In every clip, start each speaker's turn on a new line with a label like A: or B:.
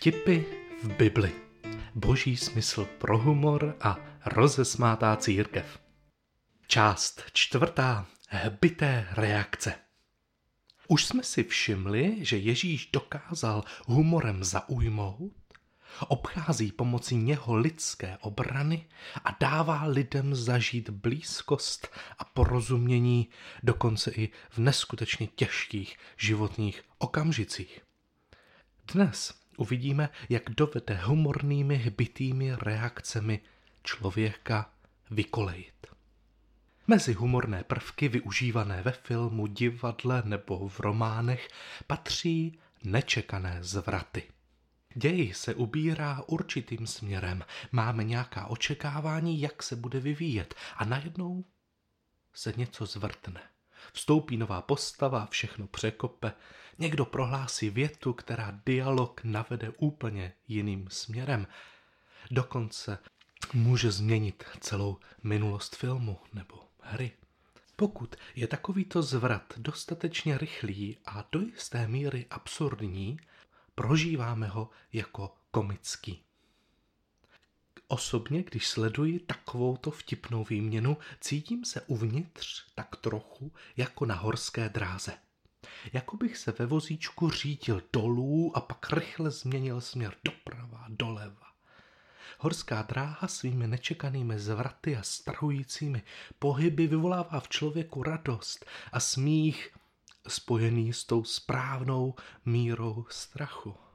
A: Vtipy v Bibli. Boží smysl pro humor a rozesmátá církev. Část čtvrtá. Hbité reakce. Už jsme si všimli, že Ježíš dokázal humorem zaujmout, obchází pomocí něho lidské obrany a dává lidem zažít blízkost a porozumění dokonce i v neskutečně těžkých životních okamžicích. Dnes uvidíme, jak dovede humornými hbitými reakcemi člověka vykolejit. Mezi humorné prvky využívané ve filmu, divadle nebo v románech patří nečekané zvraty. Děj se ubírá určitým směrem, máme nějaká očekávání, jak se bude vyvíjet a najednou se něco zvrtne. Vstoupí nová postava, všechno překope, někdo prohlásí větu, která dialog navede úplně jiným směrem. Dokonce může změnit celou minulost filmu nebo hry. Pokud je takovýto zvrat dostatečně rychlý a do jisté míry absurdní, prožíváme ho jako komický. Osobně, když sleduji takovouto vtipnou výměnu, cítím se uvnitř tak trochu jako na horské dráze. Jako bych se ve vozíčku řídil dolů a pak rychle změnil směr doprava, doleva. Horská dráha svými nečekanými zvraty a strhujícími pohyby vyvolává v člověku radost a smích spojený s tou správnou mírou strachu.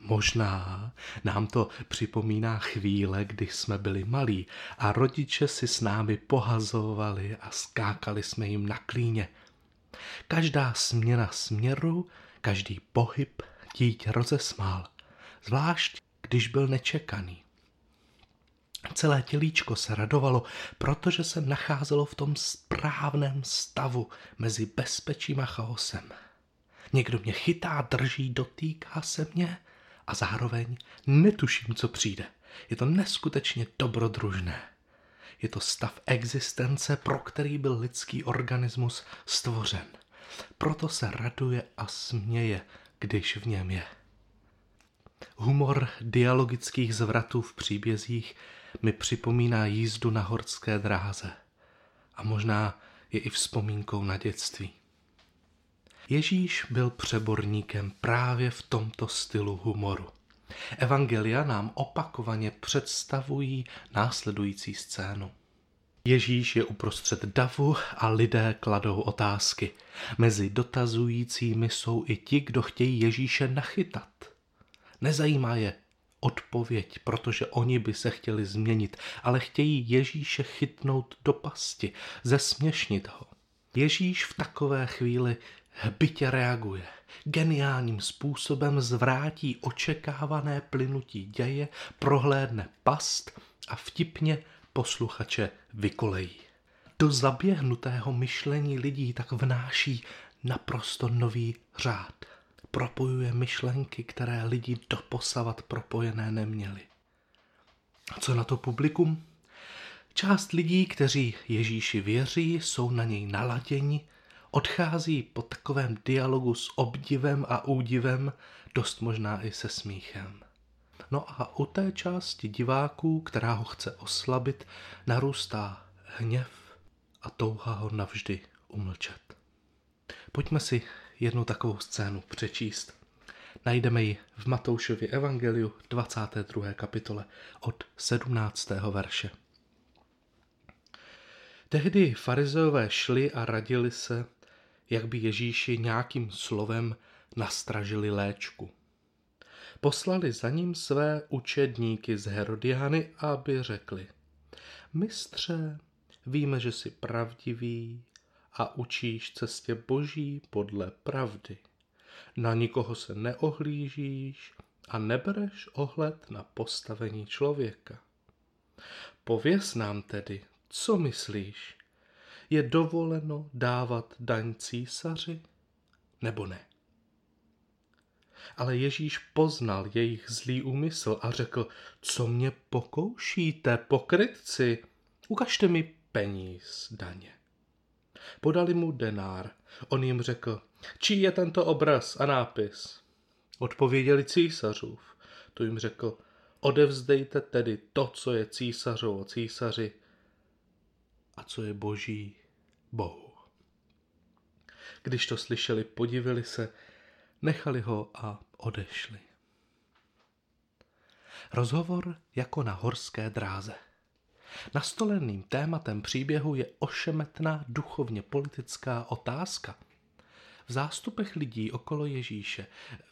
A: Možná nám to připomíná chvíle, kdy jsme byli malí a rodiče si s námi pohazovali a skákali jsme jim na klíně. Každá směna směru, každý pohyb dítě rozesmál, zvlášť když byl nečekaný. Celé tělíčko se radovalo, protože se nacházelo v tom správném stavu mezi bezpečím a chaosem. Někdo mě chytá, drží, dotýká se mě a zároveň netuším, co přijde. Je to neskutečně dobrodružné. Je to stav existence, pro který byl lidský organismus stvořen. Proto se raduje a směje, když v něm je. Humor dialogických zvratů v příbězích mi připomíná jízdu na horské dráze a možná je i vzpomínkou na dětství. Ježíš byl přeborníkem právě v tomto stylu humoru. Evangelia nám opakovaně představují následující scénu. Ježíš je uprostřed davu a lidé kladou otázky. Mezi dotazujícími jsou i ti, kdo chtějí Ježíše nachytat. Nezajímá je odpověď, protože oni by se chtěli změnit, ale chtějí Ježíše chytnout do pasti, zesměšnit ho. Ježíš v takové chvíli hbitě reaguje. Geniálním způsobem zvrátí očekávané plynutí děje, prohlédne past a vtipně posluchače vykolejí. Do zaběhnutého myšlení lidí tak vnáší naprosto nový řád propojuje myšlenky, které lidi doposavat propojené neměli. A co na to publikum? Část lidí, kteří Ježíši věří, jsou na něj naladěni, odchází po takovém dialogu s obdivem a údivem, dost možná i se smíchem. No a u té části diváků, která ho chce oslabit, narůstá hněv a touha ho navždy umlčet. Pojďme si jednu takovou scénu přečíst. Najdeme ji v Matoušově evangeliu 22. kapitole od 17. verše. Tehdy farizeové šli a radili se, jak by Ježíši nějakým slovem nastražili léčku. Poslali za ním své učedníky z Herodiány, aby řekli, mistře, víme, že jsi pravdivý a učíš cestě boží podle pravdy. Na nikoho se neohlížíš a nebereš ohled na postavení člověka. Pověz nám tedy, co myslíš? Je dovoleno dávat daň císaři nebo ne? Ale Ježíš poznal jejich zlý úmysl a řekl, co mě pokoušíte, pokrytci, ukažte mi peníz daně. Podali mu denár. On jim řekl, čí je tento obraz a nápis? Odpověděli císařův. To jim řekl, odevzdejte tedy to, co je císařovo císaři a co je boží Bohu. Když to slyšeli, podivili se, nechali ho a odešli. Rozhovor jako na horské dráze. Nastoleným tématem příběhu je ošemetná duchovně politická otázka. V zástupech lidí okolo Ježíše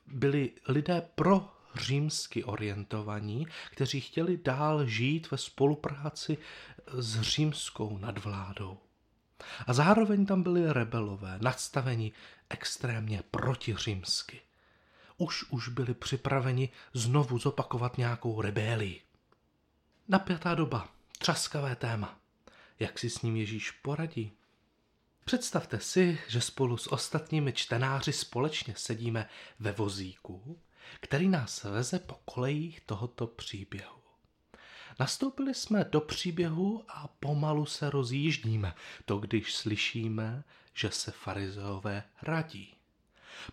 A: byli lidé pro římsky orientovaní, kteří chtěli dál žít ve spolupráci s římskou nadvládou. A zároveň tam byli rebelové, nadstaveni extrémně protiřímsky. Už už byli připraveni znovu zopakovat nějakou rebélii. Napjatá doba, třaskavé téma. Jak si s ním Ježíš poradí? Představte si, že spolu s ostatními čtenáři společně sedíme ve vozíku, který nás veze po kolejích tohoto příběhu. Nastoupili jsme do příběhu a pomalu se rozjíždíme, to když slyšíme, že se farizeové radí.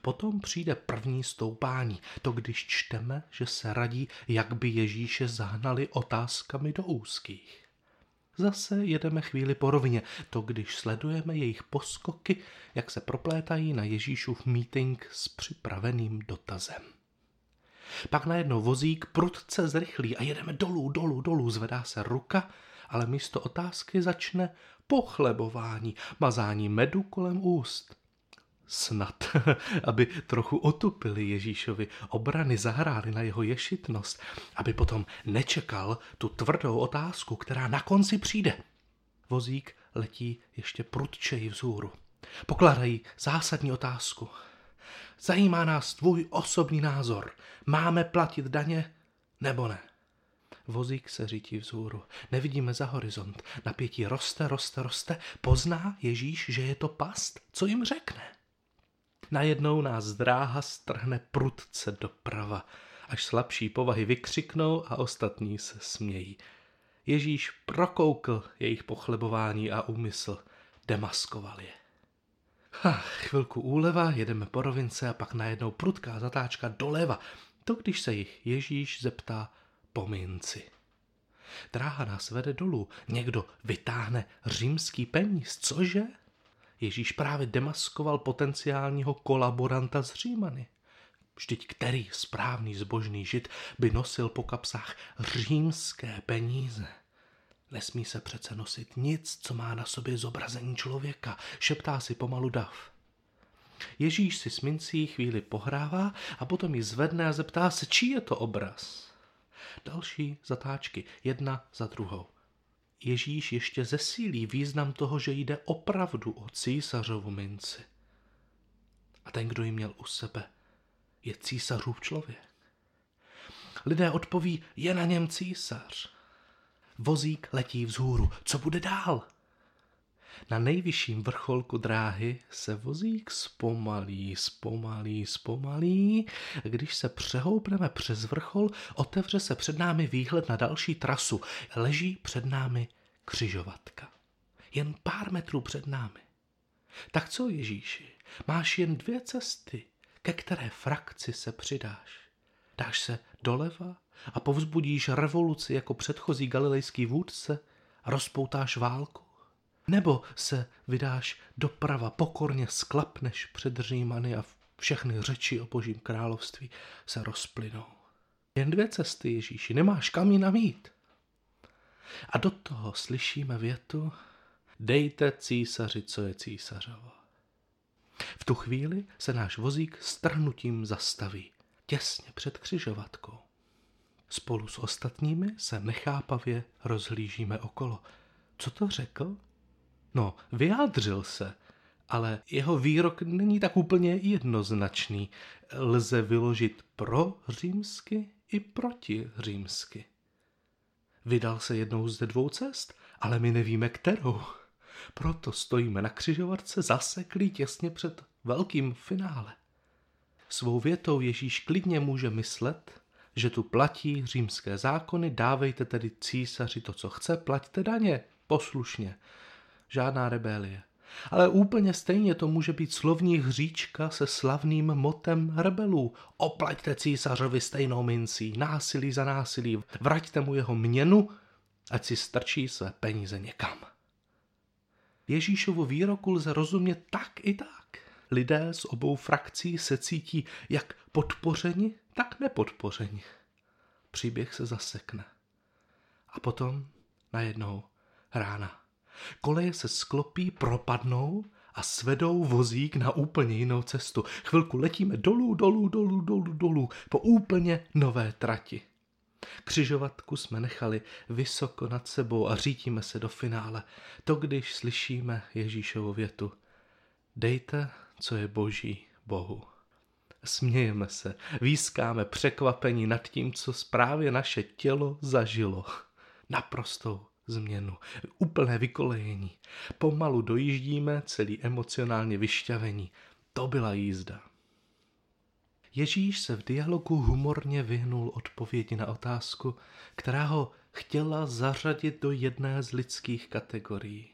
A: Potom přijde první stoupání, to když čteme, že se radí, jak by Ježíše zahnali otázkami do úzkých. Zase jedeme chvíli po rovině, to když sledujeme jejich poskoky, jak se proplétají na Ježíšův meeting s připraveným dotazem. Pak najednou vozík prudce zrychlí a jedeme dolů, dolů, dolů, zvedá se ruka, ale místo otázky začne pochlebování, mazání medu kolem úst. Snad, aby trochu otupili Ježíšovi obrany, zahráli na jeho ješitnost, aby potom nečekal tu tvrdou otázku, která na konci přijde. Vozík letí ještě prudčeji vzhůru. Pokládají zásadní otázku. Zajímá nás tvůj osobní názor. Máme platit daně nebo ne? Vozík se řítí vzhůru. Nevidíme za horizont. Napětí roste, roste, roste. Pozná Ježíš, že je to past? Co jim řekne? Najednou nás dráha strhne prudce doprava, až slabší povahy vykřiknou a ostatní se smějí. Ježíš prokoukl jejich pochlebování a úmysl, demaskoval je. Ha, chvilku úleva, jedeme po rovince a pak najednou prudká zatáčka doleva. To když se jich Ježíš zeptá po minci. Dráha nás vede dolů. Někdo vytáhne římský peníz, cože? Ježíš právě demaskoval potenciálního kolaboranta z Římany. Vždyť který správný zbožný žid by nosil po kapsách římské peníze? Nesmí se přece nosit nic, co má na sobě zobrazení člověka, šeptá si pomalu dav. Ježíš si s mincí chvíli pohrává a potom ji zvedne a zeptá se, čí je to obraz. Další zatáčky, jedna za druhou. Ježíš ještě zesílí význam toho, že jde opravdu o císařovu minci. A ten, kdo ji měl u sebe, je císařův člověk. Lidé odpoví, je na něm císař. Vozík letí vzhůru. Co bude dál? Na nejvyšším vrcholku dráhy se vozík zpomalí, zpomalí, zpomalí. Když se přehoupneme přes vrchol, otevře se před námi výhled na další trasu. Leží před námi křižovatka. Jen pár metrů před námi. Tak co, Ježíši, máš jen dvě cesty, ke které frakci se přidáš. Dáš se doleva a povzbudíš revoluci jako předchozí galilejský vůdce a rozpoutáš válku? Nebo se vydáš doprava, pokorně sklapneš před Římany a všechny řeči o božím království se rozplynou. Jen dvě cesty, Ježíši, nemáš kam jinam jít. A do toho slyšíme větu, dejte císaři, co je císařovo. V tu chvíli se náš vozík strhnutím zastaví, těsně před křižovatkou. Spolu s ostatními se nechápavě rozhlížíme okolo. Co to řekl? No, vyjádřil se, ale jeho výrok není tak úplně jednoznačný. Lze vyložit pro římsky i proti římsky. Vydal se jednou ze dvou cest, ale my nevíme kterou. Proto stojíme na křižovatce zaseklí těsně před velkým finále. Svou větou Ježíš klidně může myslet, že tu platí římské zákony, dávejte tedy císaři to, co chce, plaťte daně, poslušně. Žádná rebélie. Ale úplně stejně to může být slovní hříčka se slavným motem rebelů. Oplaťte císařovi stejnou mincí, násilí za násilí, vraťte mu jeho měnu, ať si strčí své peníze někam. Ježíšovu výroku lze rozumět tak i tak. Lidé z obou frakcí se cítí jak podpořeni, tak nepodpořeni. Příběh se zasekne. A potom najednou rána. Koleje se sklopí, propadnou a svedou vozík na úplně jinou cestu. Chvilku letíme dolů, dolů, dolů, dolů, dolů, po úplně nové trati. Křižovatku jsme nechali vysoko nad sebou a řítíme se do finále. To, když slyšíme Ježíšovu větu. Dejte, co je boží Bohu. Smějeme se, výskáme překvapení nad tím, co právě naše tělo zažilo. Naprostou změnu, úplné vykolejení. Pomalu dojíždíme, celý emocionálně vyšťavení. To byla jízda. Ježíš se v dialogu humorně vyhnul odpovědi na otázku, která ho chtěla zařadit do jedné z lidských kategorií.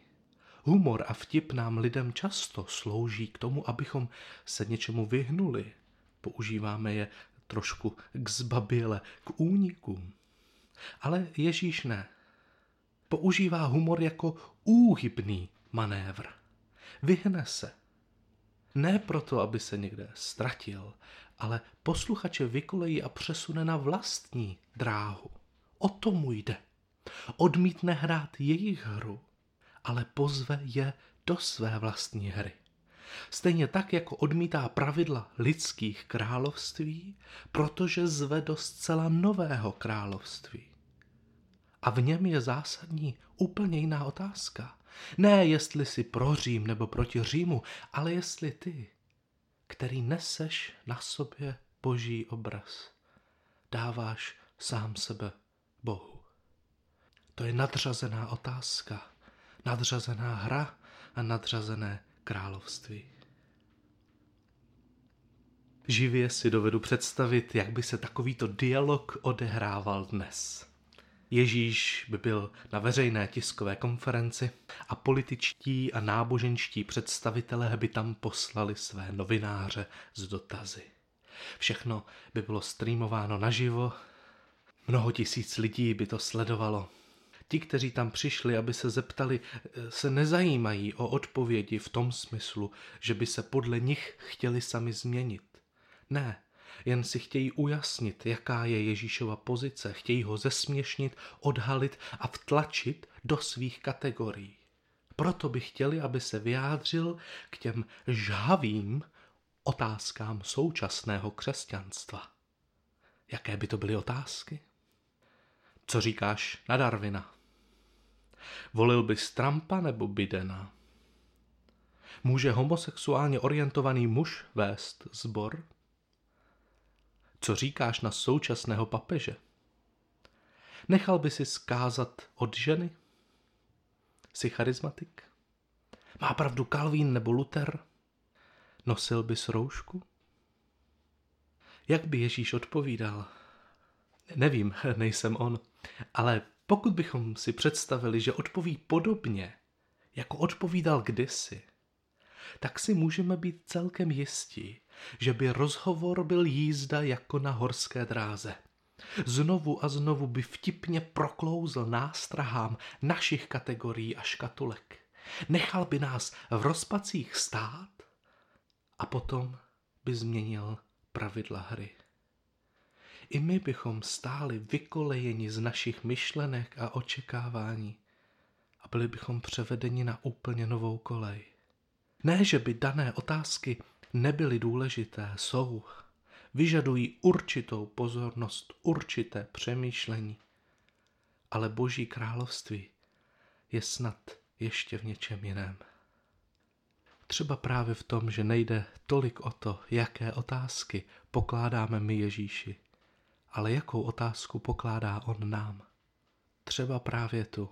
A: Humor a vtip nám lidem často slouží k tomu, abychom se něčemu vyhnuli. Používáme je trošku k zbaběle, k únikům. Ale Ježíš ne. Používá humor jako úhybný manévr. Vyhne se. Ne proto, aby se někde ztratil, ale posluchače vykolejí a přesune na vlastní dráhu. O to mu jde. Odmítne hrát jejich hru, ale pozve je do své vlastní hry. Stejně tak, jako odmítá pravidla lidských království, protože zve do zcela nového království. A v něm je zásadní úplně jiná otázka. Ne jestli si pro Řím nebo proti Římu, ale jestli ty, který neseš na sobě boží obraz, dáváš sám sebe Bohu. To je nadřazená otázka, nadřazená hra a nadřazené království. Živě si dovedu představit, jak by se takovýto dialog odehrával dnes. Ježíš by byl na veřejné tiskové konferenci a političtí a náboženští představitelé by tam poslali své novináře z dotazy. Všechno by bylo streamováno naživo, mnoho tisíc lidí by to sledovalo. Ti, kteří tam přišli, aby se zeptali, se nezajímají o odpovědi v tom smyslu, že by se podle nich chtěli sami změnit. Ne, jen si chtějí ujasnit, jaká je Ježíšova pozice, chtějí ho zesměšnit, odhalit a vtlačit do svých kategorií. Proto by chtěli, aby se vyjádřil k těm žhavým otázkám současného křesťanstva. Jaké by to byly otázky? Co říkáš na Darwina? Volil bys Trumpa nebo Bidena? Může homosexuálně orientovaný muž vést zbor? Co říkáš na současného papeže? Nechal by si skázat od ženy? Jsi charismatik? Má pravdu Kalvín nebo Luther? Nosil bys roušku? Jak by Ježíš odpovídal? Nevím, nejsem on, ale pokud bychom si představili, že odpoví podobně, jako odpovídal kdysi, tak si můžeme být celkem jistí, že by rozhovor byl jízda jako na horské dráze. Znovu a znovu by vtipně proklouzl nástrahám našich kategorií a škatulek. Nechal by nás v rozpacích stát a potom by změnil pravidla hry. I my bychom stáli vykolejeni z našich myšlenek a očekávání a byli bychom převedeni na úplně novou kolej. Ne, že by dané otázky nebyly důležité, jsou. Vyžadují určitou pozornost, určité přemýšlení. Ale Boží království je snad ještě v něčem jiném. Třeba právě v tom, že nejde tolik o to, jaké otázky pokládáme my Ježíši, ale jakou otázku pokládá on nám. Třeba právě tu,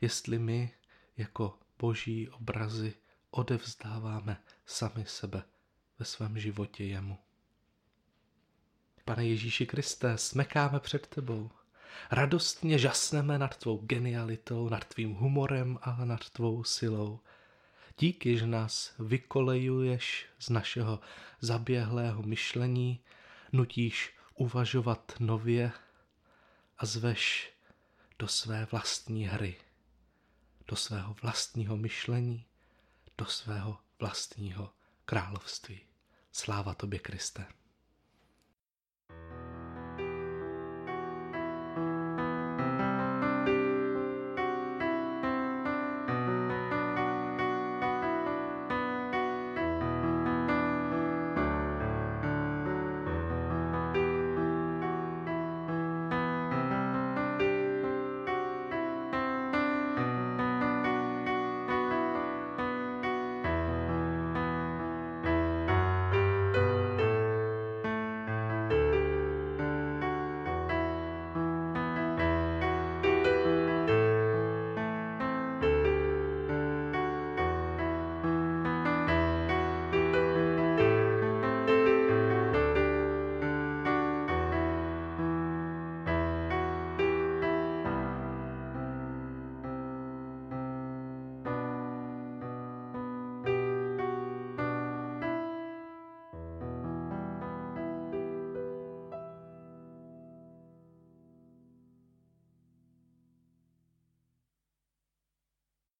A: jestli my jako boží obrazy odevzdáváme sami sebe ve svém životě jemu. Pane Ježíši Kriste, smekáme před tebou. Radostně žasneme nad tvou genialitou, nad tvým humorem a nad tvou silou. Díky, že nás vykolejuješ z našeho zaběhlého myšlení, nutíš uvažovat nově a zveš do své vlastní hry, do svého vlastního myšlení, do svého vlastního království. Sláva tobě, Kriste.